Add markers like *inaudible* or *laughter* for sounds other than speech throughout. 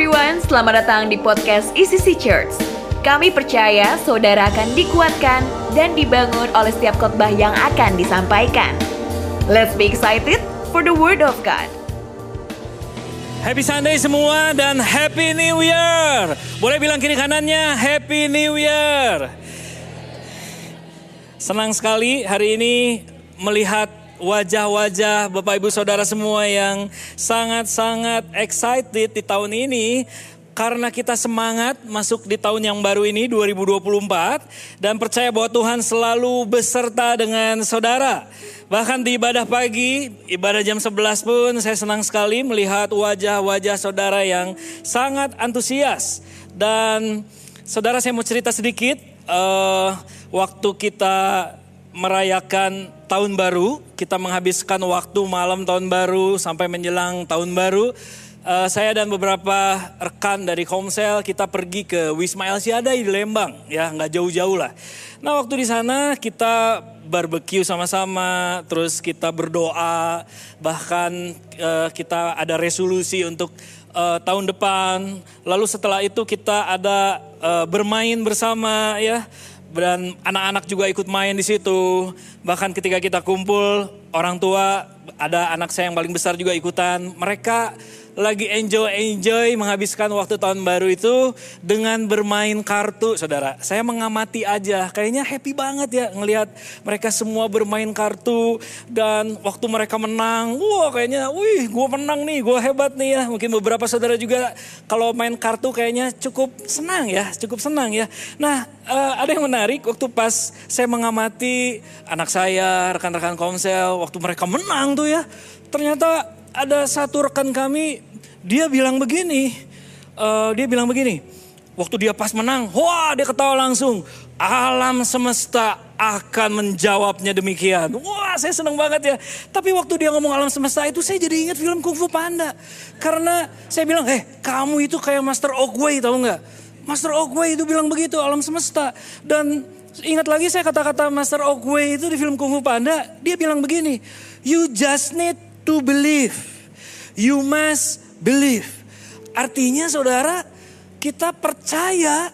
everyone, selamat datang di podcast ECC Church. Kami percaya saudara akan dikuatkan dan dibangun oleh setiap khotbah yang akan disampaikan. Let's be excited for the word of God. Happy Sunday semua dan Happy New Year. Boleh bilang kiri kanannya Happy New Year. Senang sekali hari ini melihat wajah-wajah Bapak Ibu Saudara semua yang sangat-sangat excited di tahun ini karena kita semangat masuk di tahun yang baru ini 2024 dan percaya bahwa Tuhan selalu beserta dengan saudara. Bahkan di ibadah pagi, ibadah jam 11 pun saya senang sekali melihat wajah-wajah saudara yang sangat antusias. Dan saudara saya mau cerita sedikit, uh, waktu kita merayakan tahun baru, kita menghabiskan waktu malam tahun baru sampai menjelang tahun baru. Uh, saya dan beberapa rekan dari Komsel kita pergi ke Wisma El Siadai di Lembang, ya nggak jauh-jauh lah. Nah waktu di sana kita barbeque sama-sama, terus kita berdoa, bahkan uh, kita ada resolusi untuk uh, tahun depan. Lalu setelah itu kita ada uh, bermain bersama, ya dan anak-anak juga ikut main di situ. Bahkan ketika kita kumpul, orang tua ada anak saya yang paling besar juga ikutan. Mereka lagi enjoy-enjoy menghabiskan waktu tahun baru itu dengan bermain kartu, saudara. Saya mengamati aja, kayaknya happy banget ya ngelihat mereka semua bermain kartu dan waktu mereka menang, wah kayaknya, wih gue menang nih, gue hebat nih ya. Mungkin beberapa saudara juga kalau main kartu kayaknya cukup senang ya, cukup senang ya. Nah uh, ada yang menarik waktu pas saya mengamati anak saya, rekan-rekan komsel, waktu mereka menang tuh ya, ternyata ada satu rekan kami dia bilang begini, uh, dia bilang begini, waktu dia pas menang, wah dia ketawa langsung, alam semesta akan menjawabnya demikian. Wah saya senang banget ya. Tapi waktu dia ngomong alam semesta itu saya jadi ingat film Kung Fu Panda. Karena saya bilang, eh kamu itu kayak Master Oogway tahu nggak? Master Oogway itu bilang begitu alam semesta. Dan ingat lagi saya kata-kata Master Oogway itu di film Kung Fu Panda. Dia bilang begini, you just need to believe. You must believe. Artinya saudara, kita percaya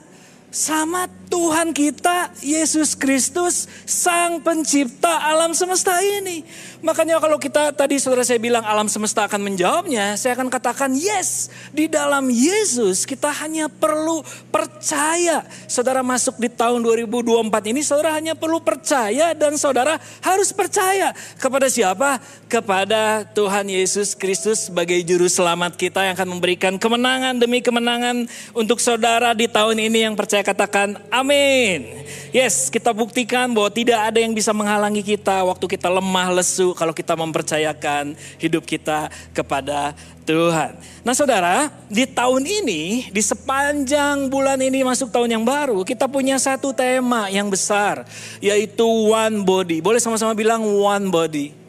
sama Tuhan kita Yesus Kristus sang pencipta alam semesta ini. Makanya kalau kita tadi saudara saya bilang alam semesta akan menjawabnya, saya akan katakan yes. Di dalam Yesus kita hanya perlu percaya. Saudara masuk di tahun 2024 ini saudara hanya perlu percaya dan saudara harus percaya kepada siapa? Kepada Tuhan Yesus Kristus sebagai juru selamat kita yang akan memberikan kemenangan demi kemenangan untuk saudara di tahun ini yang percaya katakan Amin. Yes, kita buktikan bahwa tidak ada yang bisa menghalangi kita waktu kita lemah lesu kalau kita mempercayakan hidup kita kepada Tuhan. Nah saudara, di tahun ini, di sepanjang bulan ini masuk tahun yang baru, kita punya satu tema yang besar, yaitu one body. Boleh sama-sama bilang one body.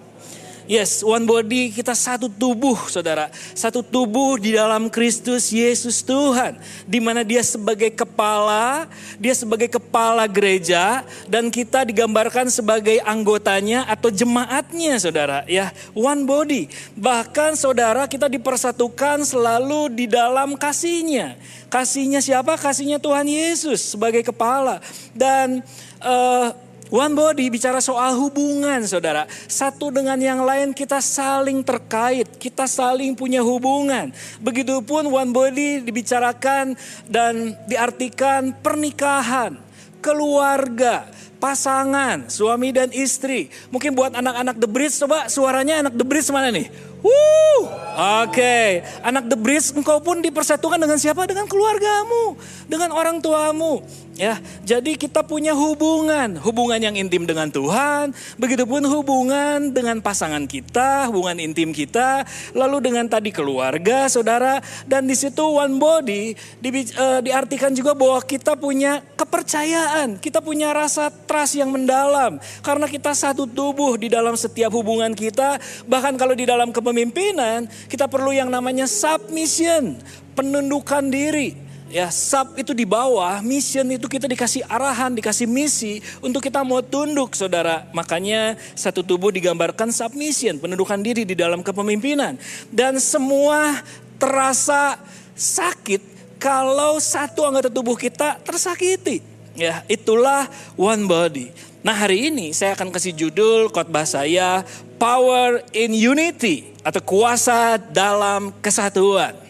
Yes, one body kita satu tubuh, saudara. Satu tubuh di dalam Kristus Yesus Tuhan. Di mana dia sebagai kepala, dia sebagai kepala gereja. Dan kita digambarkan sebagai anggotanya atau jemaatnya, saudara. Ya, one body. Bahkan saudara kita dipersatukan selalu di dalam kasihnya. Kasihnya siapa? Kasihnya Tuhan Yesus sebagai kepala. Dan... Uh, One body bicara soal hubungan saudara. Satu dengan yang lain kita saling terkait. Kita saling punya hubungan. Begitupun one body dibicarakan dan diartikan pernikahan. Keluarga, pasangan, suami dan istri. Mungkin buat anak-anak The Bridge coba suaranya anak The Bridge mana nih? Wuh, oke. Okay. Anak The Bridge engkau pun dipersatukan dengan siapa? Dengan keluargamu, dengan orang tuamu. Ya, jadi kita punya hubungan, hubungan yang intim dengan Tuhan, begitupun hubungan dengan pasangan kita, hubungan intim kita, lalu dengan tadi keluarga, saudara, dan di situ one body di, uh, diartikan juga bahwa kita punya kepercayaan, kita punya rasa trust yang mendalam, karena kita satu tubuh di dalam setiap hubungan kita, bahkan kalau di dalam kepemimpinan kita perlu yang namanya submission, penundukan diri. Ya, sub itu di bawah, mission itu kita dikasih arahan, dikasih misi untuk kita mau tunduk, saudara. Makanya satu tubuh digambarkan submission, penundukan diri di dalam kepemimpinan. Dan semua terasa sakit kalau satu anggota tubuh kita tersakiti. Ya, itulah one body. Nah, hari ini saya akan kasih judul khotbah saya Power in Unity atau kuasa dalam kesatuan.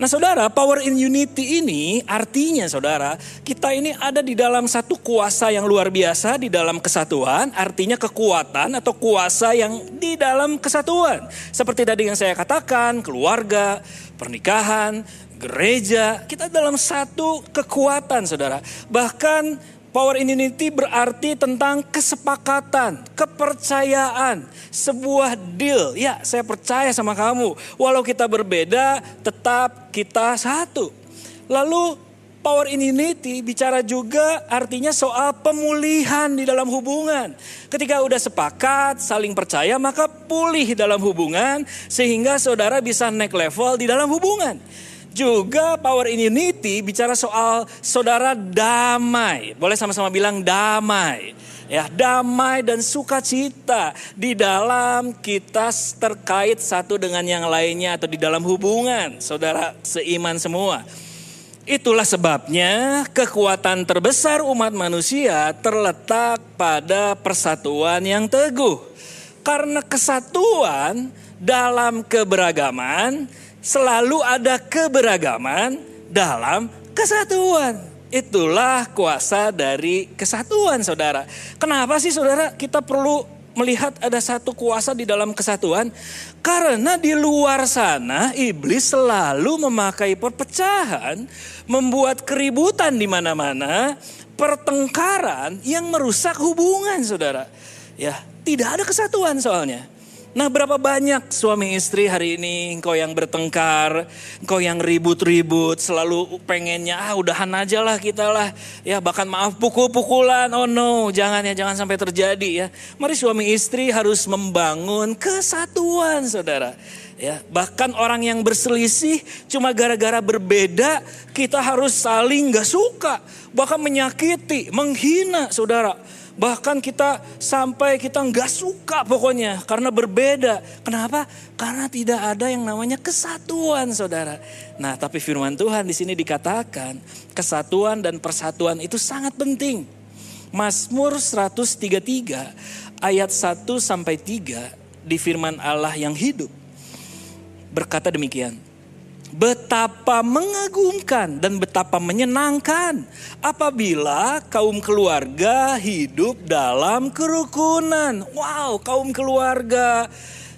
Nah saudara, power in unity ini artinya saudara, kita ini ada di dalam satu kuasa yang luar biasa di dalam kesatuan, artinya kekuatan atau kuasa yang di dalam kesatuan. Seperti tadi yang saya katakan, keluarga, pernikahan, gereja, kita dalam satu kekuatan saudara. Bahkan Power in unity berarti tentang kesepakatan, kepercayaan, sebuah deal. Ya, saya percaya sama kamu. Walau kita berbeda, tetap kita satu. Lalu power in unity bicara juga artinya soal pemulihan di dalam hubungan. Ketika udah sepakat, saling percaya, maka pulih dalam hubungan sehingga saudara bisa naik level di dalam hubungan. Juga power in unity bicara soal saudara damai. Boleh sama-sama bilang damai. Ya, damai dan sukacita di dalam kita terkait satu dengan yang lainnya atau di dalam hubungan saudara seiman semua. Itulah sebabnya kekuatan terbesar umat manusia terletak pada persatuan yang teguh. Karena kesatuan dalam keberagaman selalu ada keberagaman dalam kesatuan. Itulah kuasa dari kesatuan saudara. Kenapa sih saudara kita perlu melihat ada satu kuasa di dalam kesatuan? Karena di luar sana iblis selalu memakai perpecahan, membuat keributan di mana-mana, pertengkaran yang merusak hubungan saudara. Ya, tidak ada kesatuan soalnya. Nah berapa banyak suami istri hari ini engkau yang bertengkar, engkau yang ribut-ribut, selalu pengennya ah udahan aja lah kita lah. Ya bahkan maaf pukul-pukulan, oh no jangan ya jangan sampai terjadi ya. Mari suami istri harus membangun kesatuan saudara. Ya, bahkan orang yang berselisih cuma gara-gara berbeda kita harus saling gak suka, bahkan menyakiti, menghina saudara. Bahkan kita sampai kita nggak suka pokoknya karena berbeda. Kenapa? Karena tidak ada yang namanya kesatuan, saudara. Nah, tapi firman Tuhan di sini dikatakan kesatuan dan persatuan itu sangat penting. Mazmur 133 ayat 1 sampai 3 di firman Allah yang hidup berkata demikian betapa mengagumkan dan betapa menyenangkan apabila kaum keluarga hidup dalam kerukunan. Wow, kaum keluarga,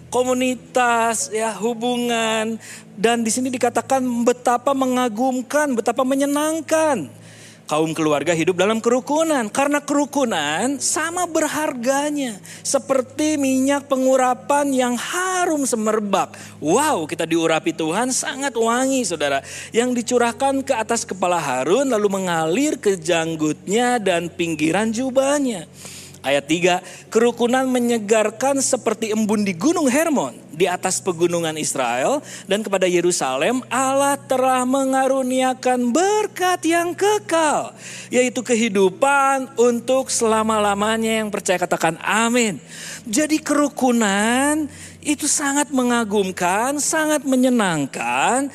komunitas, ya hubungan dan di sini dikatakan betapa mengagumkan, betapa menyenangkan kaum keluarga hidup dalam kerukunan. Karena kerukunan sama berharganya. Seperti minyak pengurapan yang harum semerbak. Wow, kita diurapi Tuhan sangat wangi saudara. Yang dicurahkan ke atas kepala Harun lalu mengalir ke janggutnya dan pinggiran jubahnya. Ayat 3, kerukunan menyegarkan seperti embun di gunung Hermon di atas pegunungan Israel dan kepada Yerusalem Allah telah mengaruniakan berkat yang kekal yaitu kehidupan untuk selama-lamanya yang percaya katakan amin. Jadi kerukunan itu sangat mengagumkan, sangat menyenangkan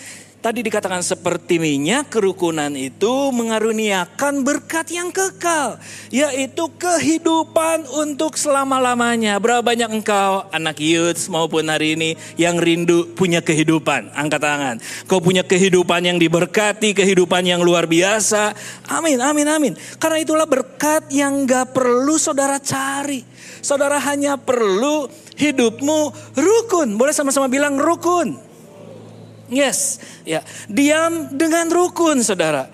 Tadi dikatakan seperti minyak kerukunan itu mengaruniakan berkat yang kekal. Yaitu kehidupan untuk selama-lamanya. Berapa banyak engkau anak youth maupun hari ini yang rindu punya kehidupan. Angkat tangan. Kau punya kehidupan yang diberkati, kehidupan yang luar biasa. Amin, amin, amin. Karena itulah berkat yang gak perlu saudara cari. Saudara hanya perlu hidupmu rukun. Boleh sama-sama bilang rukun. Yes, ya. Diam dengan rukun, saudara.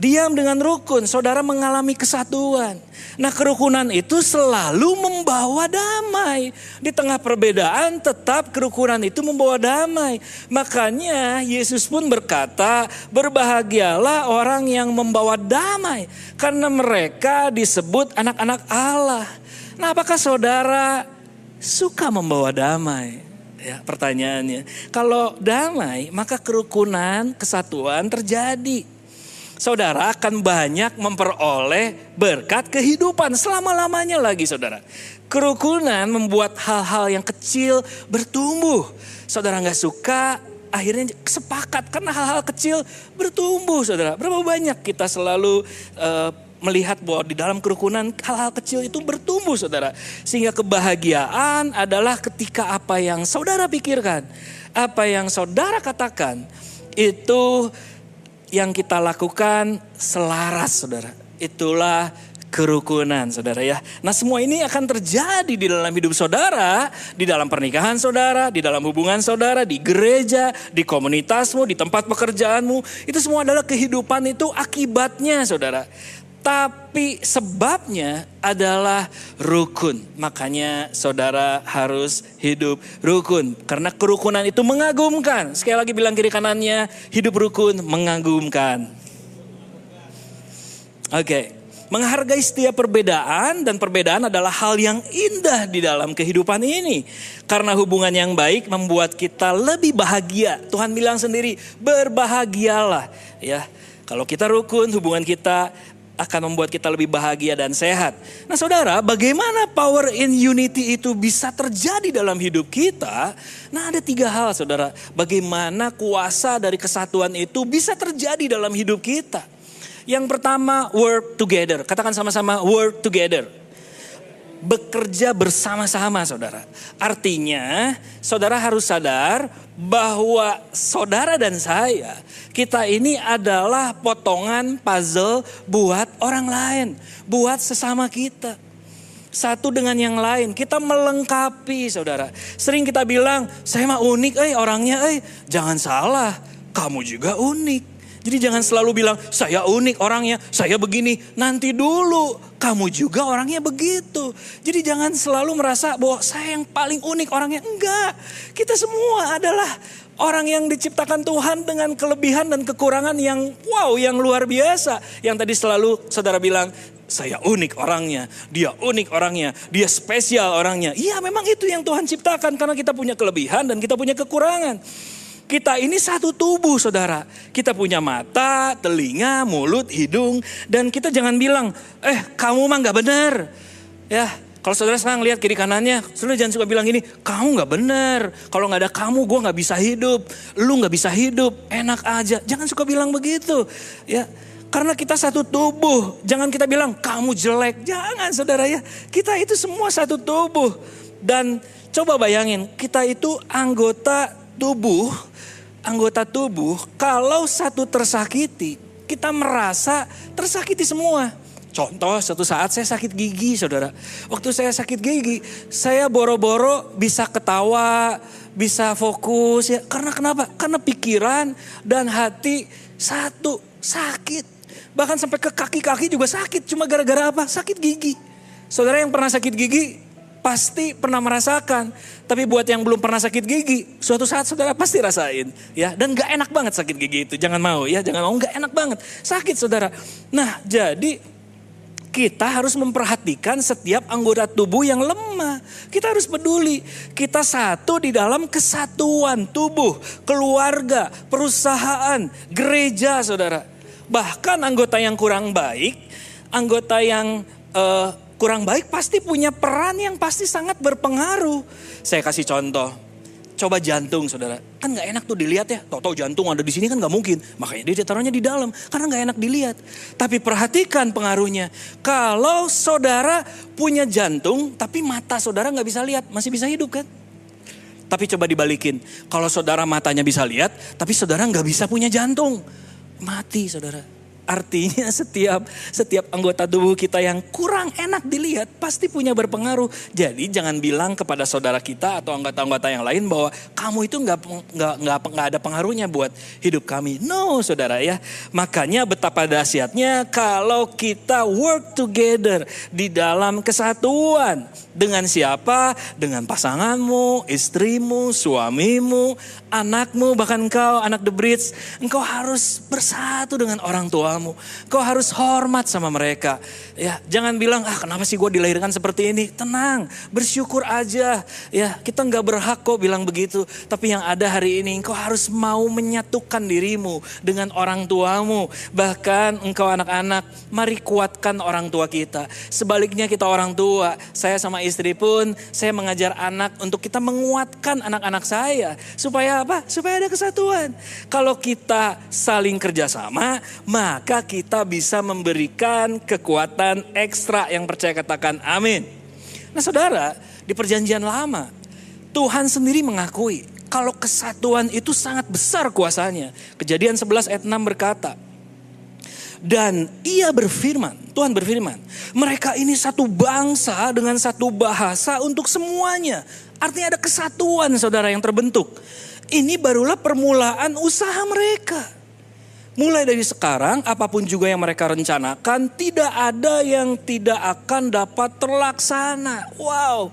Diam dengan rukun, saudara mengalami kesatuan. Nah kerukunan itu selalu membawa damai. Di tengah perbedaan tetap kerukunan itu membawa damai. Makanya Yesus pun berkata, berbahagialah orang yang membawa damai. Karena mereka disebut anak-anak Allah. Nah apakah saudara suka membawa damai? Ya, pertanyaannya, kalau damai maka kerukunan, kesatuan terjadi. Saudara akan banyak memperoleh berkat kehidupan selama-lamanya lagi saudara. Kerukunan membuat hal-hal yang kecil bertumbuh. Saudara nggak suka akhirnya sepakat karena hal-hal kecil bertumbuh saudara. Berapa banyak kita selalu uh, melihat bahwa di dalam kerukunan hal-hal kecil itu bertumbuh saudara. Sehingga kebahagiaan adalah ketika apa yang saudara pikirkan, apa yang saudara katakan itu yang kita lakukan selaras saudara. Itulah kerukunan saudara ya. Nah semua ini akan terjadi di dalam hidup saudara, di dalam pernikahan saudara, di dalam hubungan saudara, di gereja, di komunitasmu, di tempat pekerjaanmu. Itu semua adalah kehidupan itu akibatnya saudara. Tapi sebabnya adalah rukun. Makanya saudara harus hidup rukun. Karena kerukunan itu mengagumkan. Sekali lagi bilang kiri kanannya, hidup rukun mengagumkan. Oke. Okay. Menghargai setiap perbedaan dan perbedaan adalah hal yang indah di dalam kehidupan ini. Karena hubungan yang baik membuat kita lebih bahagia. Tuhan bilang sendiri, berbahagialah. Ya, kalau kita rukun, hubungan kita akan membuat kita lebih bahagia dan sehat. Nah saudara, bagaimana power in unity itu bisa terjadi dalam hidup kita? Nah ada tiga hal saudara, bagaimana kuasa dari kesatuan itu bisa terjadi dalam hidup kita. Yang pertama work together. Katakan sama-sama work together. Bekerja bersama-sama saudara. Artinya saudara harus sadar bahwa saudara dan saya kita ini adalah potongan puzzle buat orang lain. Buat sesama kita satu dengan yang lain. Kita melengkapi saudara. Sering kita bilang, saya mah unik eh orangnya eh. Jangan salah, kamu juga unik. Jadi jangan selalu bilang, saya unik orangnya, saya begini. Nanti dulu, kamu juga orangnya begitu. Jadi jangan selalu merasa bahwa saya yang paling unik orangnya. Enggak, kita semua adalah orang yang diciptakan Tuhan dengan kelebihan dan kekurangan yang wow, yang luar biasa. Yang tadi selalu saudara bilang, saya unik orangnya, dia unik orangnya, dia spesial orangnya. Iya memang itu yang Tuhan ciptakan karena kita punya kelebihan dan kita punya kekurangan. Kita ini satu tubuh saudara. Kita punya mata, telinga, mulut, hidung. Dan kita jangan bilang, eh kamu mah gak benar. Ya, kalau saudara sekarang lihat kiri kanannya, saudara jangan suka bilang gini, kamu gak benar. Kalau gak ada kamu, gue gak bisa hidup. Lu gak bisa hidup, enak aja. Jangan suka bilang begitu. Ya, karena kita satu tubuh. Jangan kita bilang kamu jelek. Jangan saudara ya. Kita itu semua satu tubuh. Dan coba bayangin, kita itu anggota tubuh anggota tubuh, kalau satu tersakiti, kita merasa tersakiti semua. Contoh, satu saat saya sakit gigi, saudara. Waktu saya sakit gigi, saya boro-boro bisa ketawa, bisa fokus. ya. Karena kenapa? Karena pikiran dan hati satu sakit. Bahkan sampai ke kaki-kaki juga sakit. Cuma gara-gara apa? Sakit gigi. Saudara yang pernah sakit gigi, pasti pernah merasakan. Tapi buat yang belum pernah sakit gigi, suatu saat saudara pasti rasain. ya Dan gak enak banget sakit gigi itu, jangan mau ya, jangan mau, gak enak banget. Sakit saudara. Nah jadi kita harus memperhatikan setiap anggota tubuh yang lemah. Kita harus peduli. Kita satu di dalam kesatuan tubuh, keluarga, perusahaan, gereja saudara. Bahkan anggota yang kurang baik, anggota yang... Uh, kurang baik pasti punya peran yang pasti sangat berpengaruh. Saya kasih contoh. Coba jantung saudara. Kan gak enak tuh dilihat ya. Toto jantung ada di sini kan gak mungkin. Makanya dia taruhnya di dalam. Karena gak enak dilihat. Tapi perhatikan pengaruhnya. Kalau saudara punya jantung tapi mata saudara gak bisa lihat. Masih bisa hidup kan? Tapi coba dibalikin. Kalau saudara matanya bisa lihat tapi saudara gak bisa punya jantung. Mati saudara. Artinya setiap setiap anggota tubuh kita yang kurang enak dilihat pasti punya berpengaruh. Jadi jangan bilang kepada saudara kita atau anggota-anggota yang lain bahwa kamu itu nggak nggak nggak ada pengaruhnya buat hidup kami. No, saudara ya. Makanya betapa dahsyatnya kalau kita work together di dalam kesatuan dengan siapa? Dengan pasanganmu, istrimu, suamimu, anakmu, bahkan engkau anak the bridge. Engkau harus bersatu dengan orang tua tuamu. Kau harus hormat sama mereka. Ya, jangan bilang ah kenapa sih gue dilahirkan seperti ini. Tenang, bersyukur aja. Ya, kita nggak berhak kok bilang begitu. Tapi yang ada hari ini, engkau harus mau menyatukan dirimu dengan orang tuamu. Bahkan engkau anak-anak, mari kuatkan orang tua kita. Sebaliknya kita orang tua, saya sama istri pun, saya mengajar anak untuk kita menguatkan anak-anak saya. Supaya apa? Supaya ada kesatuan. Kalau kita saling kerjasama, maka kita bisa memberikan kekuatan ekstra yang percaya katakan amin. Nah saudara, di perjanjian lama, Tuhan sendiri mengakui kalau kesatuan itu sangat besar kuasanya. Kejadian 11 ayat 6 berkata, dan ia berfirman, Tuhan berfirman, mereka ini satu bangsa dengan satu bahasa untuk semuanya. Artinya ada kesatuan saudara yang terbentuk. Ini barulah permulaan usaha mereka. Mulai dari sekarang, apa pun juga yang mereka rencanakan, tidak ada yang tidak akan dapat terlaksana. Wow,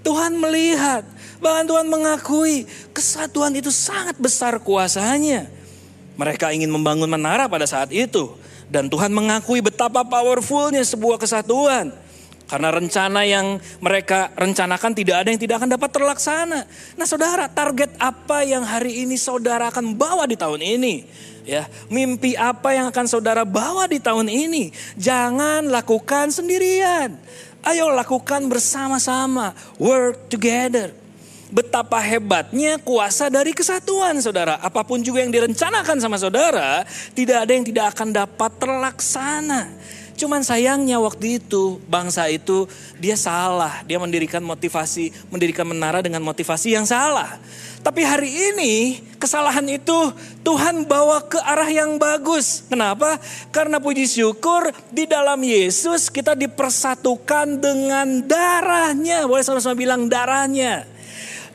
Tuhan melihat, bahkan Tuhan mengakui kesatuan itu sangat besar kuasanya. Mereka ingin membangun menara pada saat itu. Dan Tuhan mengakui betapa powerfulnya sebuah kesatuan. Karena rencana yang mereka rencanakan tidak ada yang tidak akan dapat terlaksana. Nah saudara, target apa yang hari ini saudara akan bawa di tahun ini? Ya, mimpi apa yang akan saudara bawa di tahun ini? Jangan lakukan sendirian. Ayo lakukan bersama-sama, work together. Betapa hebatnya kuasa dari kesatuan saudara. Apa pun juga yang direncanakan sama saudara, tidak ada yang tidak akan dapat terlaksana. Cuman sayangnya waktu itu bangsa itu dia salah. Dia mendirikan motivasi, mendirikan menara dengan motivasi yang salah. Tapi hari ini kesalahan itu Tuhan bawa ke arah yang bagus. Kenapa? Karena puji syukur di dalam Yesus kita dipersatukan dengan darahnya. Boleh sama-sama bilang darahnya.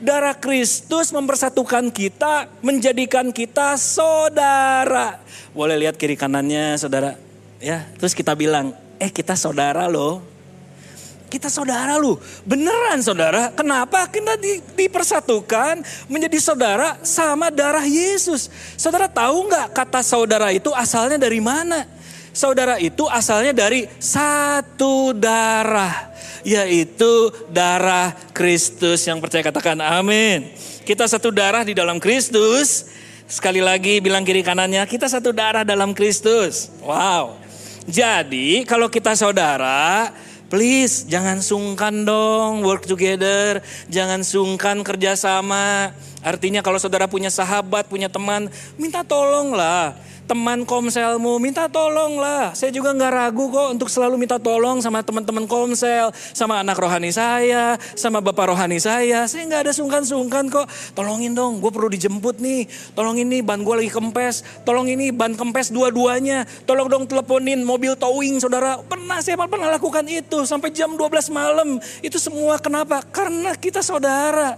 Darah Kristus mempersatukan kita, menjadikan kita saudara. Boleh lihat kiri kanannya saudara ya terus kita bilang eh kita saudara loh. Kita saudara lu. Beneran saudara. Kenapa? Kita di, dipersatukan menjadi saudara sama darah Yesus. Saudara tahu nggak kata saudara itu asalnya dari mana? Saudara itu asalnya dari satu darah yaitu darah Kristus. Yang percaya katakan amin. Kita satu darah di dalam Kristus. Sekali lagi bilang kiri kanannya, kita satu darah dalam Kristus. Wow. Jadi kalau kita saudara, please jangan sungkan dong work together, jangan sungkan kerjasama. Artinya kalau saudara punya sahabat, punya teman, minta tolong lah teman komselmu, minta tolong lah. Saya juga nggak ragu kok untuk selalu minta tolong sama teman-teman komsel, sama anak rohani saya, sama bapak rohani saya. Saya nggak ada sungkan-sungkan kok. Tolongin dong, gue perlu dijemput nih. Tolong ini ban gue lagi kempes. Tolong ini ban kempes dua-duanya. Tolong dong teleponin mobil towing saudara. Pernah saya pernah lakukan itu sampai jam 12 malam. Itu semua kenapa? Karena kita saudara.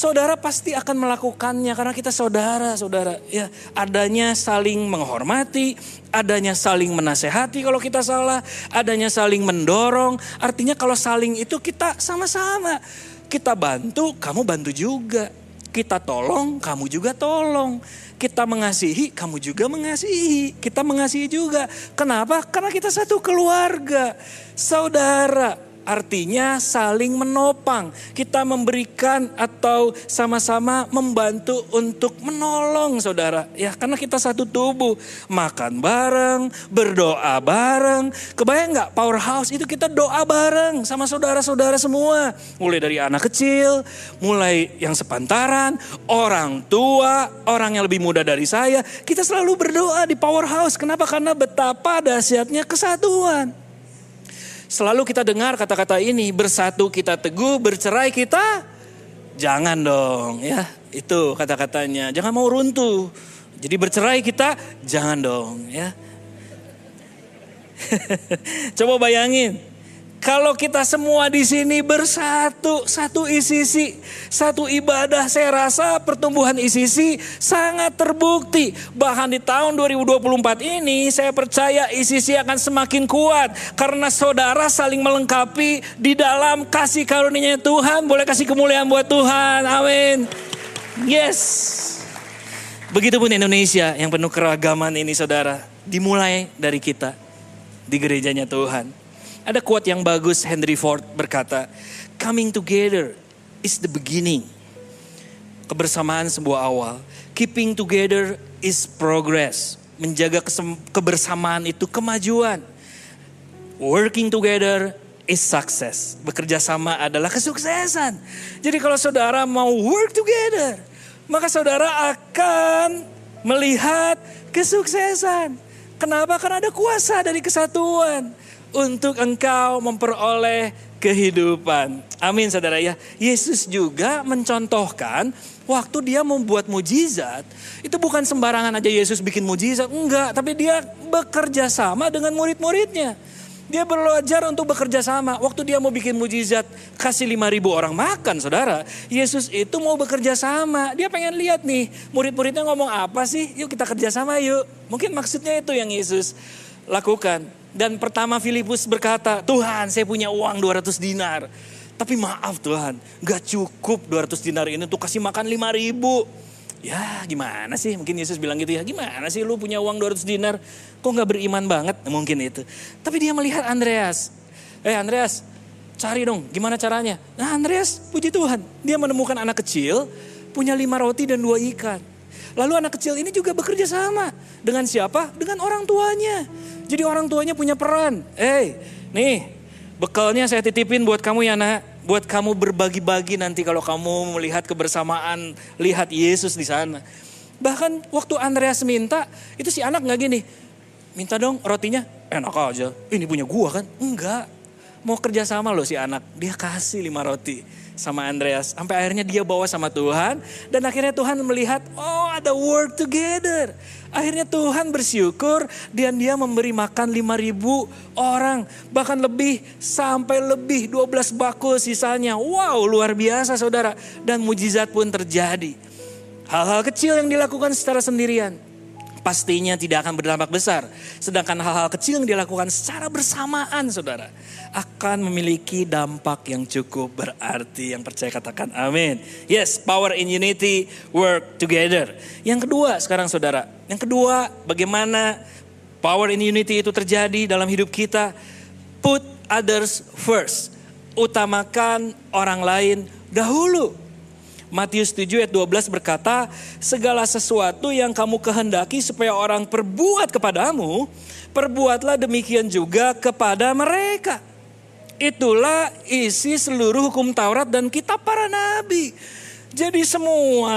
Saudara pasti akan melakukannya karena kita saudara, saudara. Ya, adanya saling menghormati, adanya saling menasehati kalau kita salah, adanya saling mendorong. Artinya kalau saling itu kita sama-sama. Kita bantu, kamu bantu juga. Kita tolong, kamu juga tolong. Kita mengasihi, kamu juga mengasihi. Kita mengasihi juga. Kenapa? Karena kita satu keluarga. Saudara, Artinya saling menopang. Kita memberikan atau sama-sama membantu untuk menolong saudara. Ya karena kita satu tubuh. Makan bareng, berdoa bareng. Kebayang nggak powerhouse itu kita doa bareng sama saudara-saudara semua. Mulai dari anak kecil, mulai yang sepantaran, orang tua, orang yang lebih muda dari saya. Kita selalu berdoa di powerhouse. Kenapa? Karena betapa dahsyatnya kesatuan. Selalu kita dengar kata-kata ini, bersatu kita teguh, bercerai kita jangan dong ya. Itu kata-katanya, jangan mau runtuh. Jadi bercerai kita jangan dong ya. *laughs* Coba bayangin, kalau kita semua di sini bersatu, satu ICC, satu ibadah, saya rasa pertumbuhan ICC sangat terbukti. Bahkan di tahun 2024 ini, saya percaya ICC akan semakin kuat karena saudara saling melengkapi di dalam kasih karunia Tuhan. Boleh kasih kemuliaan buat Tuhan, amin. Yes. Begitupun Indonesia yang penuh keragaman ini saudara. dimulai dari kita di gerejanya Tuhan. Ada quote yang bagus Henry Ford berkata, coming together is the beginning. Kebersamaan sebuah awal. Keeping together is progress. Menjaga kebersamaan itu kemajuan. Working together is success. Bekerja sama adalah kesuksesan. Jadi kalau saudara mau work together, maka saudara akan melihat kesuksesan. Kenapa? Karena ada kuasa dari kesatuan untuk engkau memperoleh kehidupan. Amin saudara ya. Yesus juga mencontohkan waktu dia membuat mujizat. Itu bukan sembarangan aja Yesus bikin mujizat. Enggak, tapi dia bekerja sama dengan murid-muridnya. Dia belajar untuk bekerja sama. Waktu dia mau bikin mujizat, kasih lima ribu orang makan, saudara. Yesus itu mau bekerja sama. Dia pengen lihat nih, murid-muridnya ngomong apa sih? Yuk kita kerja sama yuk. Mungkin maksudnya itu yang Yesus lakukan. Dan pertama Filipus berkata, Tuhan saya punya uang 200 dinar. Tapi maaf Tuhan, gak cukup 200 dinar ini untuk kasih makan 5 ribu. Ya gimana sih mungkin Yesus bilang gitu ya gimana sih lu punya uang 200 dinar kok gak beriman banget mungkin itu. Tapi dia melihat Andreas. Eh Andreas cari dong gimana caranya. Nah Andreas puji Tuhan dia menemukan anak kecil punya lima roti dan dua ikan. Lalu anak kecil ini juga bekerja sama. Dengan siapa? Dengan orang tuanya. Jadi orang tuanya punya peran. Eh hey, nih bekalnya saya titipin buat kamu ya nak buat kamu berbagi-bagi nanti kalau kamu melihat kebersamaan, lihat Yesus di sana. Bahkan waktu Andreas minta, itu si anak nggak gini, minta dong rotinya, enak aja, ini punya gua kan? Enggak, mau kerja sama loh si anak, dia kasih lima roti sama Andreas. Sampai akhirnya dia bawa sama Tuhan. Dan akhirnya Tuhan melihat, oh ada work together. Akhirnya Tuhan bersyukur dan dia memberi makan 5000 orang. Bahkan lebih sampai lebih 12 bakul sisanya. Wow luar biasa saudara. Dan mujizat pun terjadi. Hal-hal kecil yang dilakukan secara sendirian pastinya tidak akan berdampak besar. Sedangkan hal-hal kecil yang dilakukan secara bersamaan saudara akan memiliki dampak yang cukup berarti. Yang percaya katakan amin. Yes, power in unity, work together. Yang kedua sekarang saudara. Yang kedua bagaimana power in unity itu terjadi dalam hidup kita. Put others first. Utamakan orang lain dahulu. Matius 7 ayat 12 berkata, segala sesuatu yang kamu kehendaki supaya orang perbuat kepadamu, perbuatlah demikian juga kepada mereka. Itulah isi seluruh hukum Taurat dan kitab para nabi. Jadi semua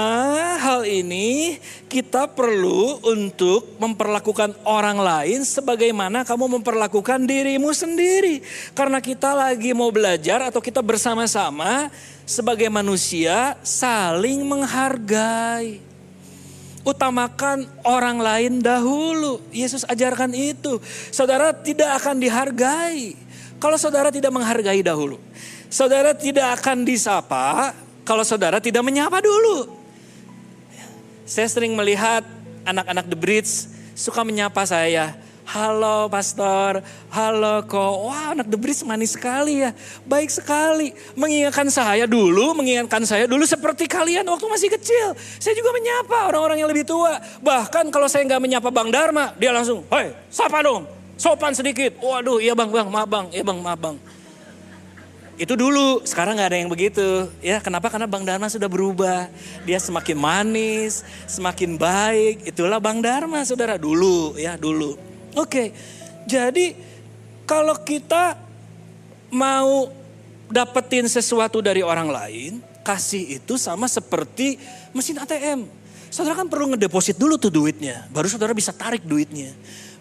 hal ini kita perlu untuk memperlakukan orang lain sebagaimana kamu memperlakukan dirimu sendiri. Karena kita lagi mau belajar atau kita bersama-sama sebagai manusia saling menghargai. Utamakan orang lain dahulu. Yesus ajarkan itu. Saudara tidak akan dihargai kalau saudara tidak menghargai dahulu. Saudara tidak akan disapa kalau saudara tidak menyapa dulu. Saya sering melihat anak-anak The Bridge suka menyapa saya. Halo pastor, halo kok. Wah anak Bridge manis sekali ya. Baik sekali. Mengingatkan saya dulu, mengingatkan saya dulu seperti kalian waktu masih kecil. Saya juga menyapa orang-orang yang lebih tua. Bahkan kalau saya nggak menyapa Bang Dharma, dia langsung, hei sapa dong. Sopan sedikit. Waduh iya bang, bang, maaf bang, iya bang, maaf bang. Itu dulu, sekarang nggak ada yang begitu. Ya, kenapa? Karena Bang Dharma sudah berubah. Dia semakin manis, semakin baik. Itulah Bang Dharma, saudara. Dulu, ya dulu. Oke, jadi kalau kita mau dapetin sesuatu dari orang lain, kasih itu sama seperti mesin ATM. Saudara kan perlu ngedeposit dulu tuh duitnya, baru saudara bisa tarik duitnya.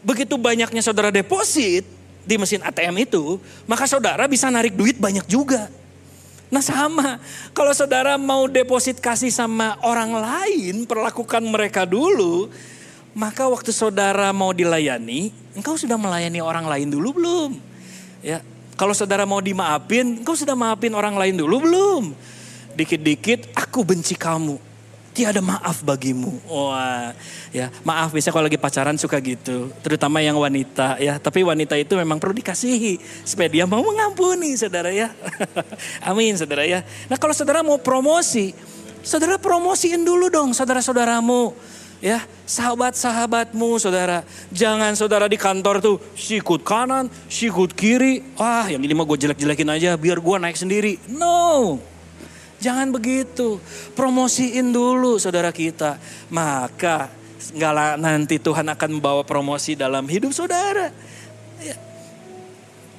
Begitu banyaknya saudara deposit, di mesin ATM itu, maka saudara bisa narik duit banyak juga. Nah sama, kalau saudara mau deposit kasih sama orang lain, perlakukan mereka dulu, maka waktu saudara mau dilayani, engkau sudah melayani orang lain dulu belum? Ya, kalau saudara mau dimaafin, engkau sudah maafin orang lain dulu belum? Dikit-dikit aku benci kamu tiada maaf bagimu. Wah, ya maaf biasanya kalau lagi pacaran suka gitu, terutama yang wanita ya. Tapi wanita itu memang perlu dikasihi supaya dia mau mengampuni, saudara ya. *laughs* Amin, saudara ya. Nah kalau saudara mau promosi, saudara promosiin dulu dong saudara-saudaramu. Ya, sahabat-sahabatmu saudara. Jangan saudara di kantor tuh sikut kanan, sikut kiri. Ah yang ini mah gue jelek-jelekin aja biar gue naik sendiri. No, jangan begitu. Promosiin dulu saudara kita. Maka nggak nanti Tuhan akan membawa promosi dalam hidup saudara. Ya.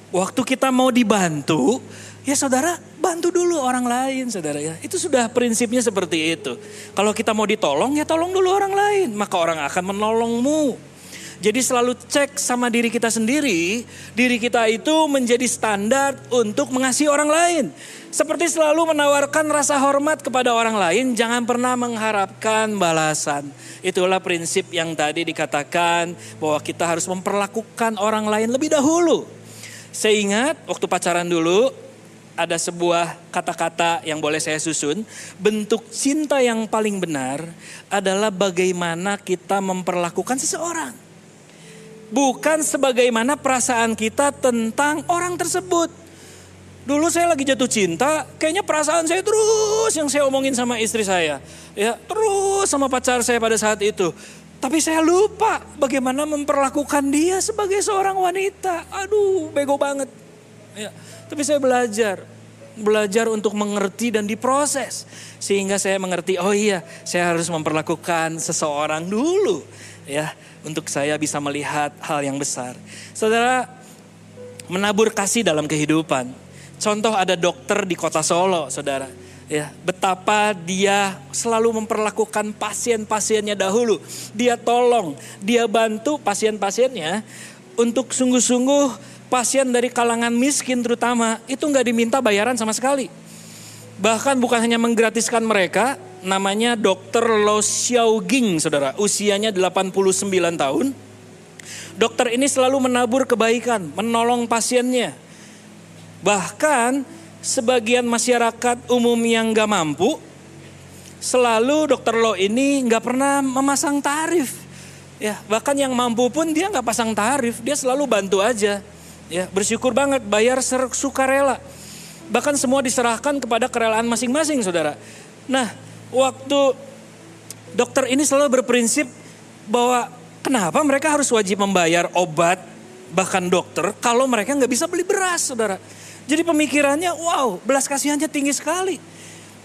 Waktu kita mau dibantu, Ya saudara, bantu dulu orang lain saudara ya. Itu sudah prinsipnya seperti itu. Kalau kita mau ditolong, ya tolong dulu orang lain. Maka orang akan menolongmu. Jadi selalu cek sama diri kita sendiri. Diri kita itu menjadi standar untuk mengasihi orang lain. Seperti selalu menawarkan rasa hormat kepada orang lain. Jangan pernah mengharapkan balasan. Itulah prinsip yang tadi dikatakan bahwa kita harus memperlakukan orang lain lebih dahulu. Saya ingat waktu pacaran dulu, ada sebuah kata-kata yang boleh saya susun. Bentuk cinta yang paling benar adalah bagaimana kita memperlakukan seseorang. Bukan sebagaimana perasaan kita tentang orang tersebut. Dulu saya lagi jatuh cinta, kayaknya perasaan saya terus yang saya omongin sama istri saya. Ya, terus sama pacar saya pada saat itu. Tapi saya lupa bagaimana memperlakukan dia sebagai seorang wanita. Aduh, bego banget. Ya, tapi saya belajar, belajar untuk mengerti dan diproses. Sehingga saya mengerti, oh iya saya harus memperlakukan seseorang dulu. ya Untuk saya bisa melihat hal yang besar. Saudara, menabur kasih dalam kehidupan. Contoh ada dokter di kota Solo, saudara. Ya, betapa dia selalu memperlakukan pasien-pasiennya dahulu. Dia tolong, dia bantu pasien-pasiennya untuk sungguh-sungguh pasien dari kalangan miskin terutama itu nggak diminta bayaran sama sekali. Bahkan bukan hanya menggratiskan mereka, namanya Dr. Lo Xiaoging, saudara. Usianya 89 tahun. Dokter ini selalu menabur kebaikan, menolong pasiennya. Bahkan sebagian masyarakat umum yang gak mampu, selalu dokter Lo ini nggak pernah memasang tarif. Ya, bahkan yang mampu pun dia nggak pasang tarif, dia selalu bantu aja. Ya, bersyukur banget bayar sukarela. Bahkan semua diserahkan kepada kerelaan masing-masing, Saudara. Nah, waktu dokter ini selalu berprinsip bahwa kenapa mereka harus wajib membayar obat bahkan dokter kalau mereka nggak bisa beli beras, Saudara. Jadi pemikirannya, wow, belas kasihannya tinggi sekali.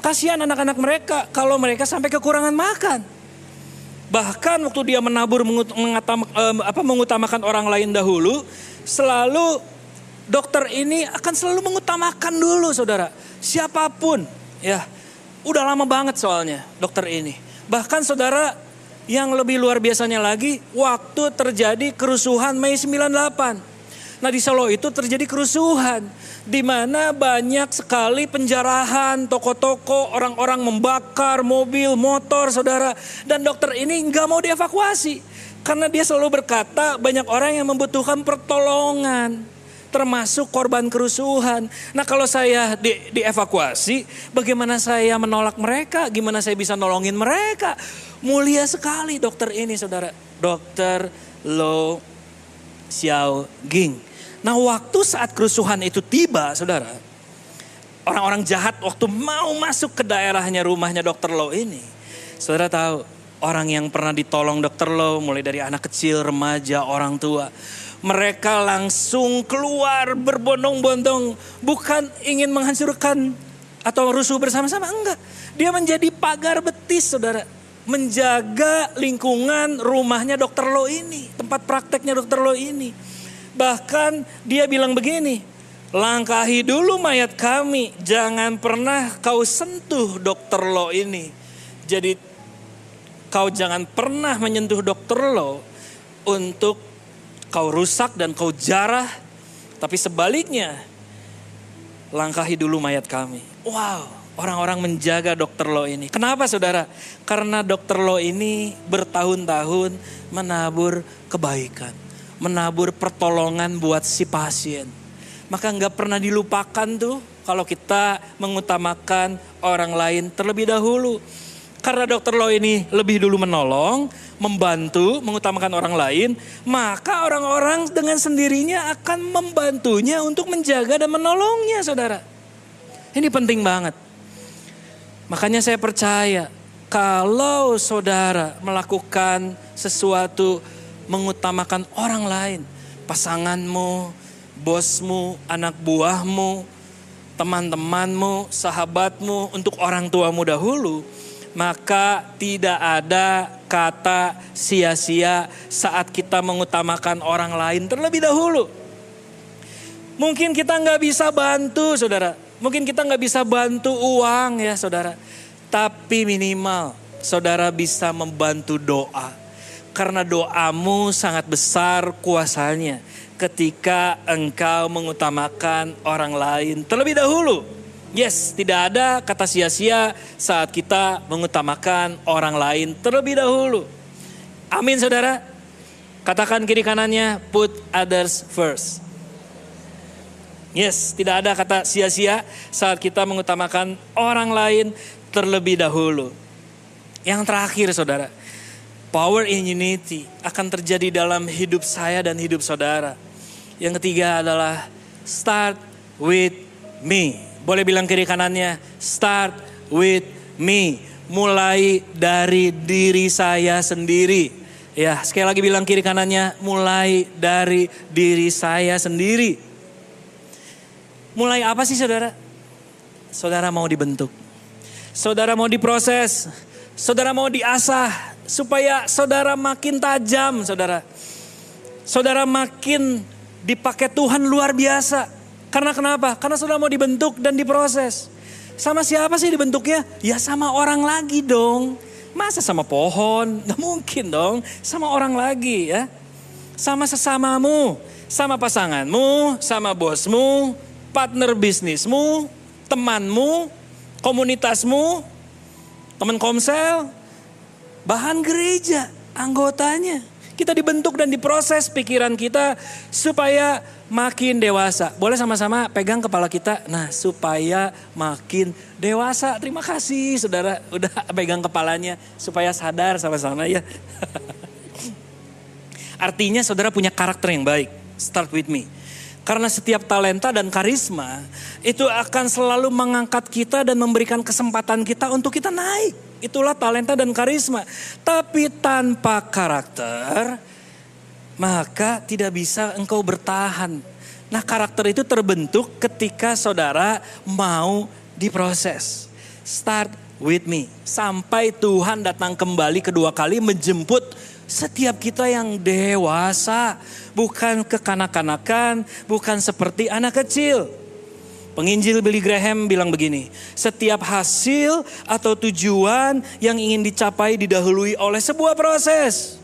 Kasihan anak-anak mereka kalau mereka sampai kekurangan makan. Bahkan waktu dia menabur mengutamakan orang lain dahulu, selalu dokter ini akan selalu mengutamakan dulu saudara. Siapa pun ya. Udah lama banget soalnya dokter ini. Bahkan saudara yang lebih luar biasanya lagi waktu terjadi kerusuhan Mei 98. Nah di Solo itu terjadi kerusuhan di mana banyak sekali penjarahan, toko-toko, orang-orang membakar mobil, motor, saudara. Dan dokter ini nggak mau dievakuasi. Karena dia selalu berkata banyak orang yang membutuhkan pertolongan. Termasuk korban kerusuhan. Nah kalau saya di, dievakuasi, bagaimana saya menolak mereka? Gimana saya bisa nolongin mereka? Mulia sekali dokter ini saudara. Dokter Lo Xiao Ging. Nah waktu saat kerusuhan itu tiba saudara. Orang-orang jahat waktu mau masuk ke daerahnya rumahnya dokter Lo ini. Saudara tahu Orang yang pernah ditolong dokter lo, mulai dari anak kecil, remaja, orang tua. Mereka langsung keluar berbondong-bondong. Bukan ingin menghancurkan atau rusuh bersama-sama, enggak. Dia menjadi pagar betis saudara. Menjaga lingkungan rumahnya dokter lo ini. Tempat prakteknya dokter lo ini. Bahkan dia bilang begini, langkahi dulu mayat kami. Jangan pernah kau sentuh dokter lo ini. Jadi kau jangan pernah menyentuh dokter lo untuk kau rusak dan kau jarah. Tapi sebaliknya, langkahi dulu mayat kami. Wow, orang-orang menjaga dokter lo ini. Kenapa saudara? Karena dokter lo ini bertahun-tahun menabur kebaikan. Menabur pertolongan buat si pasien. Maka nggak pernah dilupakan tuh kalau kita mengutamakan orang lain terlebih dahulu. Karena dokter lo ini lebih dulu menolong, membantu, mengutamakan orang lain, maka orang-orang dengan sendirinya akan membantunya untuk menjaga dan menolongnya, saudara. Ini penting banget. Makanya saya percaya Kalau saudara melakukan sesuatu mengutamakan orang lain, pasanganmu, bosmu, anak buahmu, teman-temanmu, sahabatmu, untuk orang tuamu dahulu, maka tidak ada kata sia-sia saat kita mengutamakan orang lain terlebih dahulu. Mungkin kita nggak bisa bantu, saudara. Mungkin kita nggak bisa bantu uang ya, saudara. Tapi minimal saudara bisa membantu doa. Karena doamu sangat besar kuasanya ketika engkau mengutamakan orang lain terlebih dahulu. Yes, tidak ada kata sia-sia saat kita mengutamakan orang lain terlebih dahulu. Amin saudara. Katakan kiri kanannya, put others first. Yes, tidak ada kata sia-sia saat kita mengutamakan orang lain terlebih dahulu. Yang terakhir saudara, power in unity akan terjadi dalam hidup saya dan hidup saudara. Yang ketiga adalah start with me. Boleh bilang kiri kanannya, start with me. Mulai dari diri saya sendiri. Ya, sekali lagi bilang kiri kanannya, mulai dari diri saya sendiri. Mulai apa sih saudara? Saudara mau dibentuk. Saudara mau diproses, saudara mau diasah supaya saudara makin tajam, saudara. Saudara makin dipakai Tuhan luar biasa. Karena kenapa? Karena saudara mau dibentuk dan diproses. Sama siapa sih dibentuknya? Ya sama orang lagi dong. Masa sama pohon? *laughs* Gak mungkin dong. Sama orang lagi ya. Sama sesamamu, sama pasanganmu, sama bosmu, partner bisnismu, temanmu, komunitasmu, teman komsel, bahan gereja, anggotanya. Kita dibentuk dan diproses pikiran kita supaya makin dewasa. Boleh sama-sama pegang kepala kita. Nah, supaya makin dewasa. Terima kasih saudara udah pegang kepalanya supaya sadar sama-sama ya. *laughs* Artinya saudara punya karakter yang baik. Start with me. Karena setiap talenta dan karisma itu akan selalu mengangkat kita dan memberikan kesempatan kita untuk kita naik. Itulah talenta dan karisma. Tapi tanpa karakter, maka tidak bisa engkau bertahan. Nah karakter itu terbentuk ketika saudara mau diproses. Start with me. Sampai Tuhan datang kembali kedua kali menjemput setiap kita yang dewasa, bukan kekanak-kanakan, bukan seperti anak kecil. Penginjil Billy Graham bilang begini, setiap hasil atau tujuan yang ingin dicapai didahului oleh sebuah proses.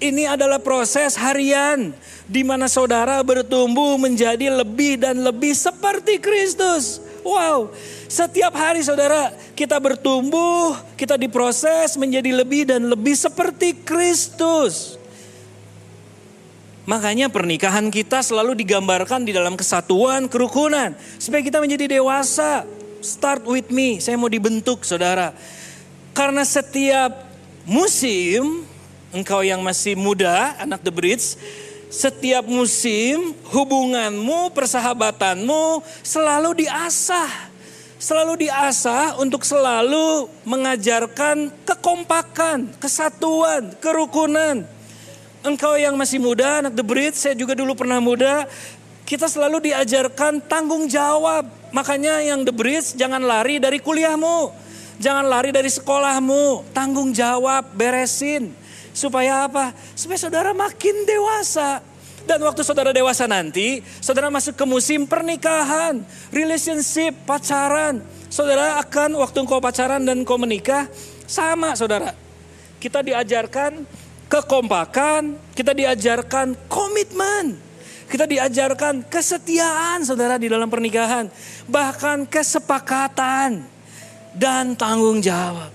Ini adalah proses harian di mana saudara bertumbuh menjadi lebih dan lebih seperti Kristus. Wow, setiap hari saudara kita bertumbuh, kita diproses menjadi lebih dan lebih seperti Kristus. Makanya pernikahan kita selalu digambarkan di dalam kesatuan, kerukunan. Supaya kita menjadi dewasa. Start with me, saya mau dibentuk saudara. Karena setiap musim, engkau yang masih muda, anak The Bridge, setiap musim hubunganmu, persahabatanmu selalu diasah. Selalu diasah untuk selalu mengajarkan kekompakan, kesatuan, kerukunan. Engkau yang masih muda, anak The Bridge, saya juga dulu pernah muda, kita selalu diajarkan tanggung jawab. Makanya yang The Bridge jangan lari dari kuliahmu. Jangan lari dari sekolahmu. Tanggung jawab, beresin. Supaya apa? Supaya saudara makin dewasa. Dan waktu saudara dewasa nanti, saudara masuk ke musim pernikahan, relationship, pacaran. Saudara akan waktu engkau pacaran dan engkau menikah, sama saudara. Kita diajarkan kekompakan, kita diajarkan komitmen. Kita diajarkan kesetiaan saudara di dalam pernikahan. Bahkan kesepakatan dan tanggung jawab.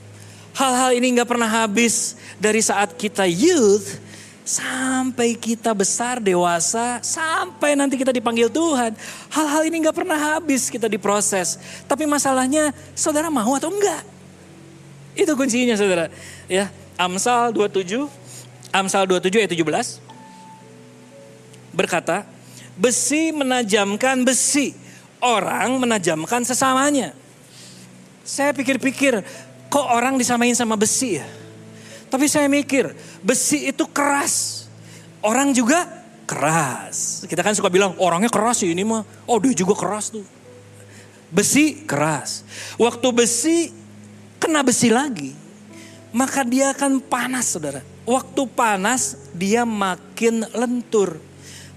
Hal-hal ini nggak pernah habis dari saat kita youth sampai kita besar dewasa sampai nanti kita dipanggil Tuhan. Hal-hal ini nggak pernah habis kita diproses. Tapi masalahnya saudara mau atau enggak? Itu kuncinya saudara. Ya, Amsal 27 Amsal 27 ayat 17 berkata, besi menajamkan besi, orang menajamkan sesamanya. Saya pikir-pikir, kok orang disamain sama besi ya? Tapi saya mikir, besi itu keras. Orang juga keras. Kita kan suka bilang, orangnya keras sih ini mah. Oh dia juga keras tuh. Besi keras. Waktu besi kena besi lagi. Maka dia akan panas saudara. Waktu panas dia makin lentur.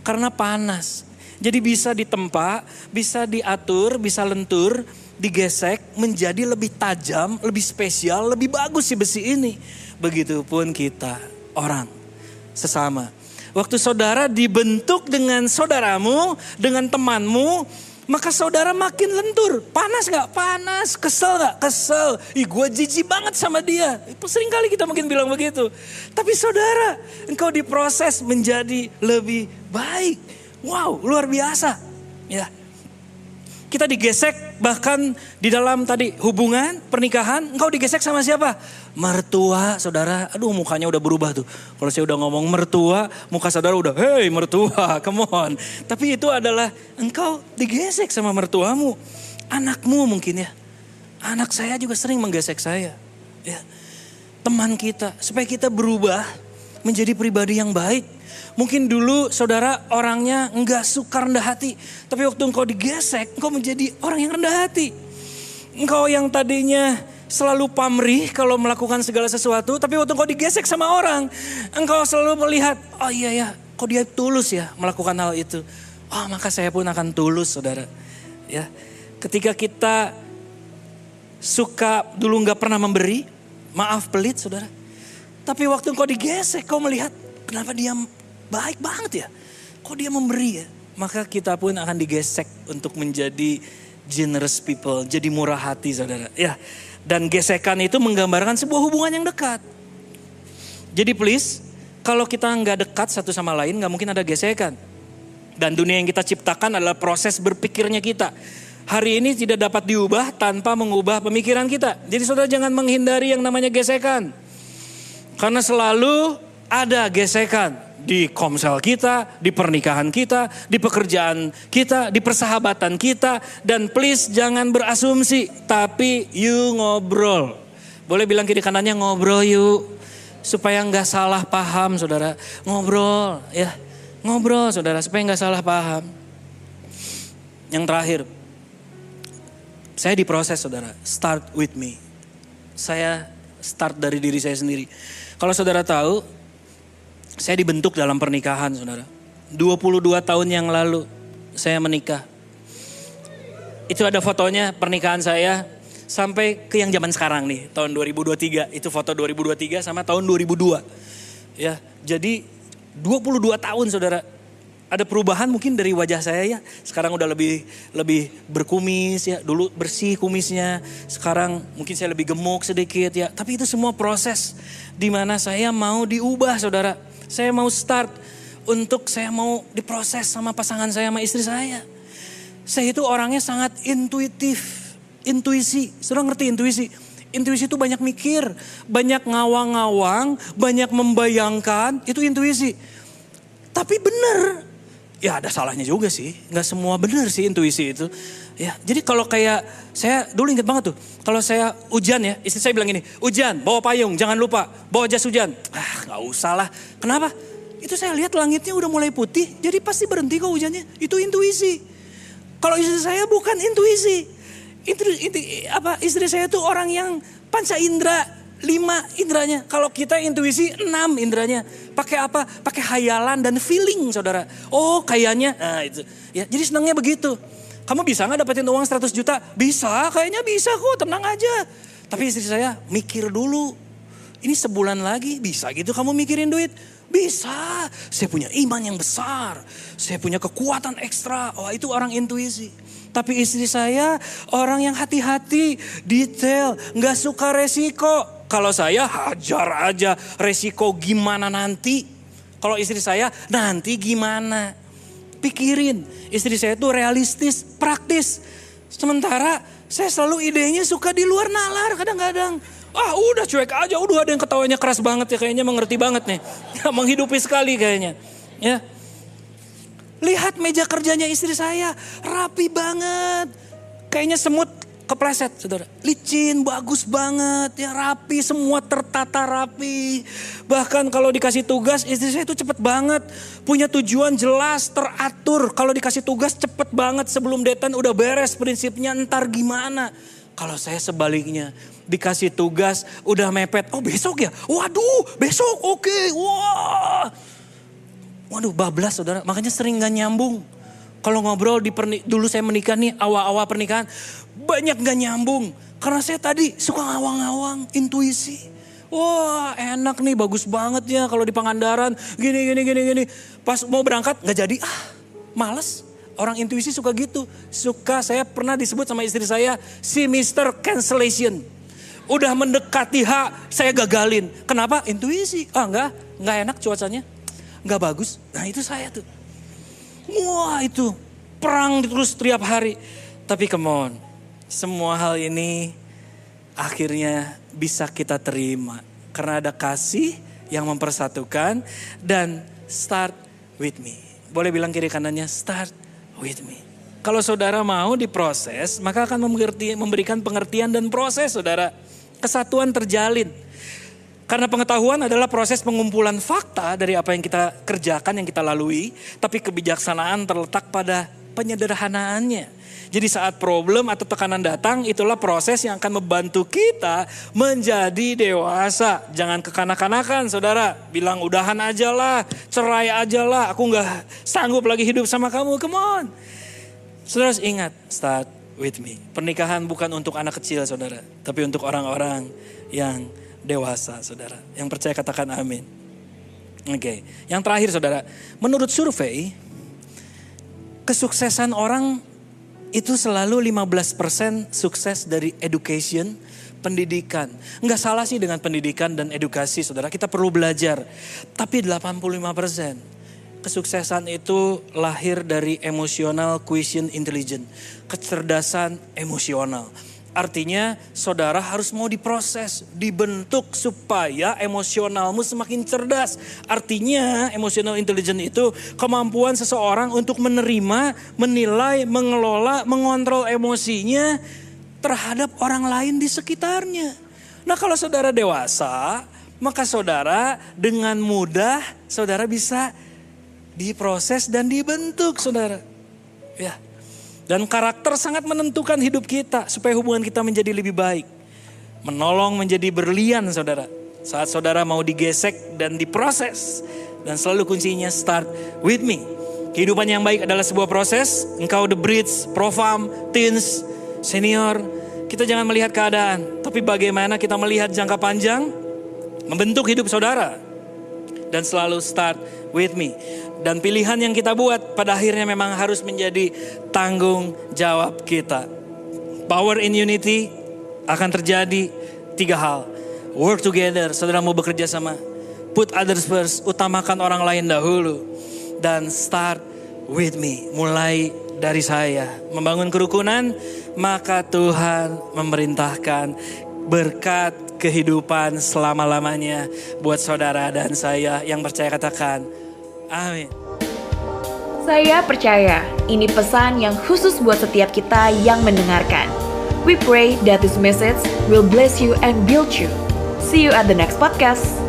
Karena panas. Jadi bisa ditempa, bisa diatur, bisa lentur, digesek menjadi lebih tajam, lebih spesial, lebih bagus si besi ini. Begitupun kita orang sesama. Waktu saudara dibentuk dengan saudaramu, dengan temanmu, maka saudara makin lentur. Panas gak? Panas. Kesel gak? Kesel. Ih gue jijik banget sama dia. Sering kali kita mungkin bilang begitu. Tapi saudara, engkau diproses menjadi lebih baik. Wow, luar biasa. Ya. Kita digesek bahkan di dalam tadi hubungan, pernikahan, engkau digesek sama siapa? Mertua, saudara. Aduh mukanya udah berubah tuh. Kalau saya udah ngomong mertua, muka saudara udah, hey mertua, *laughs* come on. Tapi itu adalah engkau digesek sama mertuamu. Anakmu mungkin ya. Anak saya juga sering menggesek saya. Ya. Teman kita, supaya kita berubah menjadi pribadi yang baik Mungkin dulu saudara orangnya enggak suka rendah hati. Tapi waktu engkau digesek, engkau menjadi orang yang rendah hati. Engkau yang tadinya selalu pamrih kalau melakukan segala sesuatu. Tapi waktu engkau digesek sama orang, engkau selalu melihat, oh iya ya, kok dia tulus ya melakukan hal itu. Oh maka saya pun akan tulus saudara. Ya, Ketika kita suka dulu nggak pernah memberi, maaf pelit saudara. Tapi waktu engkau digesek, kau melihat kenapa dia baik banget ya. Kok dia memberi ya? Maka kita pun akan digesek untuk menjadi generous people, jadi murah hati saudara. Ya, dan gesekan itu menggambarkan sebuah hubungan yang dekat. Jadi please, kalau kita nggak dekat satu sama lain, nggak mungkin ada gesekan. Dan dunia yang kita ciptakan adalah proses berpikirnya kita. Hari ini tidak dapat diubah tanpa mengubah pemikiran kita. Jadi saudara jangan menghindari yang namanya gesekan. Karena selalu ada gesekan di komsel kita, di pernikahan kita, di pekerjaan kita, di persahabatan kita. Dan please jangan berasumsi, tapi you ngobrol. Boleh bilang kiri kanannya ngobrol yuk. Supaya nggak salah paham saudara. Ngobrol ya. Ngobrol saudara supaya nggak salah paham. Yang terakhir. Saya diproses saudara. Start with me. Saya start dari diri saya sendiri. Kalau saudara tahu, saya dibentuk dalam pernikahan, saudara. 22 tahun yang lalu saya menikah. Itu ada fotonya pernikahan saya sampai ke yang zaman sekarang nih, tahun 2023. Itu foto 2023 sama tahun 2002. Ya, jadi 22 tahun saudara. Ada perubahan mungkin dari wajah saya ya. Sekarang udah lebih lebih berkumis ya. Dulu bersih kumisnya. Sekarang mungkin saya lebih gemuk sedikit ya. Tapi itu semua proses di mana saya mau diubah saudara saya mau start untuk saya mau diproses sama pasangan saya sama istri saya. Saya itu orangnya sangat intuitif, intuisi. Sudah ngerti intuisi? Intuisi itu banyak mikir, banyak ngawang-ngawang, banyak membayangkan, itu intuisi. Tapi benar, ya ada salahnya juga sih. Nggak semua benar sih intuisi itu. Ya, jadi kalau kayak saya dulu inget banget tuh, kalau saya hujan ya, istri saya bilang gini, hujan, bawa payung, jangan lupa, bawa jas hujan. Ah, nggak usah lah. Kenapa? Itu saya lihat langitnya udah mulai putih, jadi pasti berhenti kok hujannya. Itu intuisi. Kalau istri saya bukan intuisi. Itu, itu apa? Istri saya tuh orang yang panca indera, lima indranya. Kalau kita intuisi enam indranya. Pakai apa? Pakai hayalan dan feeling, saudara. Oh, kayaknya, nah itu. Ya, jadi senangnya begitu. Kamu bisa nggak dapetin uang 100 juta? Bisa, kayaknya bisa kok, tenang aja. Tapi istri saya mikir dulu. Ini sebulan lagi bisa gitu kamu mikirin duit? Bisa. Saya punya iman yang besar. Saya punya kekuatan ekstra. Wah itu orang intuisi. Tapi istri saya orang yang hati-hati, detail, nggak suka resiko. Kalau saya hajar aja resiko gimana nanti. Kalau istri saya nanti gimana. Pikirin, istri saya itu realistis, praktis. Sementara saya selalu idenya suka di luar nalar kadang-kadang. Ah udah cuek aja, udah ada yang ketawanya keras banget ya kayaknya mengerti banget nih. Ya, *laughs* menghidupi sekali kayaknya. Ya. Lihat meja kerjanya istri saya, rapi banget. Kayaknya semut kepleset saudara. Licin, bagus banget, ya rapi, semua tertata rapi. Bahkan kalau dikasih tugas, istri saya itu cepet banget. Punya tujuan jelas, teratur. Kalau dikasih tugas cepet banget sebelum deadline udah beres prinsipnya ntar gimana. Kalau saya sebaliknya, dikasih tugas udah mepet. Oh besok ya? Waduh besok oke. Okay. Wah. Waduh bablas saudara, makanya sering gak nyambung. Kalau ngobrol di pernik, dulu saya menikah nih awal-awal pernikahan banyak gak nyambung. Karena saya tadi suka ngawang-ngawang, intuisi. Wah enak nih bagus banget ya kalau di Pangandaran gini gini gini gini. Pas mau berangkat nggak jadi ah males. Orang intuisi suka gitu. Suka saya pernah disebut sama istri saya si Mister Cancellation. Udah mendekati H saya gagalin. Kenapa? Intuisi. Ah enggak, enggak enak cuacanya. Enggak bagus. Nah itu saya tuh. Wah itu perang terus tiap hari. Tapi come on, semua hal ini akhirnya bisa kita terima. Karena ada kasih yang mempersatukan dan start with me. Boleh bilang kiri kanannya start with me. Kalau saudara mau diproses, maka akan memberikan pengertian dan proses saudara. Kesatuan terjalin. Karena pengetahuan adalah proses pengumpulan fakta dari apa yang kita kerjakan, yang kita lalui. Tapi kebijaksanaan terletak pada penyederhanaannya. Jadi saat problem atau tekanan datang, itulah proses yang akan membantu kita menjadi dewasa. Jangan kekanak-kanakan saudara. Bilang udahan aja lah, cerai aja lah. Aku gak sanggup lagi hidup sama kamu, come on. Saudara ingat, start with me. Pernikahan bukan untuk anak kecil saudara. Tapi untuk orang-orang yang dewasa, saudara. Yang percaya katakan amin. Oke, okay. yang terakhir saudara, menurut survei, kesuksesan orang itu selalu 15% sukses dari education, pendidikan. Enggak salah sih dengan pendidikan dan edukasi saudara, kita perlu belajar. Tapi 85% kesuksesan itu lahir dari emosional quotient intelligence, kecerdasan emosional. Artinya saudara harus mau diproses, dibentuk supaya emosionalmu semakin cerdas. Artinya emotional intelligence itu kemampuan seseorang untuk menerima, menilai, mengelola, mengontrol emosinya terhadap orang lain di sekitarnya. Nah kalau saudara dewasa, maka saudara dengan mudah saudara bisa diproses dan dibentuk saudara. Ya, dan karakter sangat menentukan hidup kita supaya hubungan kita menjadi lebih baik. Menolong menjadi berlian saudara. Saat saudara mau digesek dan diproses. Dan selalu kuncinya start with me. Kehidupan yang baik adalah sebuah proses. Engkau the bridge, profam, teens, senior. Kita jangan melihat keadaan. Tapi bagaimana kita melihat jangka panjang. Membentuk hidup saudara. Dan selalu start with me. Dan pilihan yang kita buat pada akhirnya memang harus menjadi tanggung jawab kita. Power in unity akan terjadi tiga hal. Work together, saudara mau bekerja sama. Put others first, utamakan orang lain dahulu. Dan start with me, mulai dari saya. Membangun kerukunan, maka Tuhan memerintahkan berkat kehidupan selama-lamanya buat saudara dan saya yang percaya katakan Amin. Saya percaya ini pesan yang khusus buat setiap kita yang mendengarkan. We pray that this message will bless you and build you. See you at the next podcast.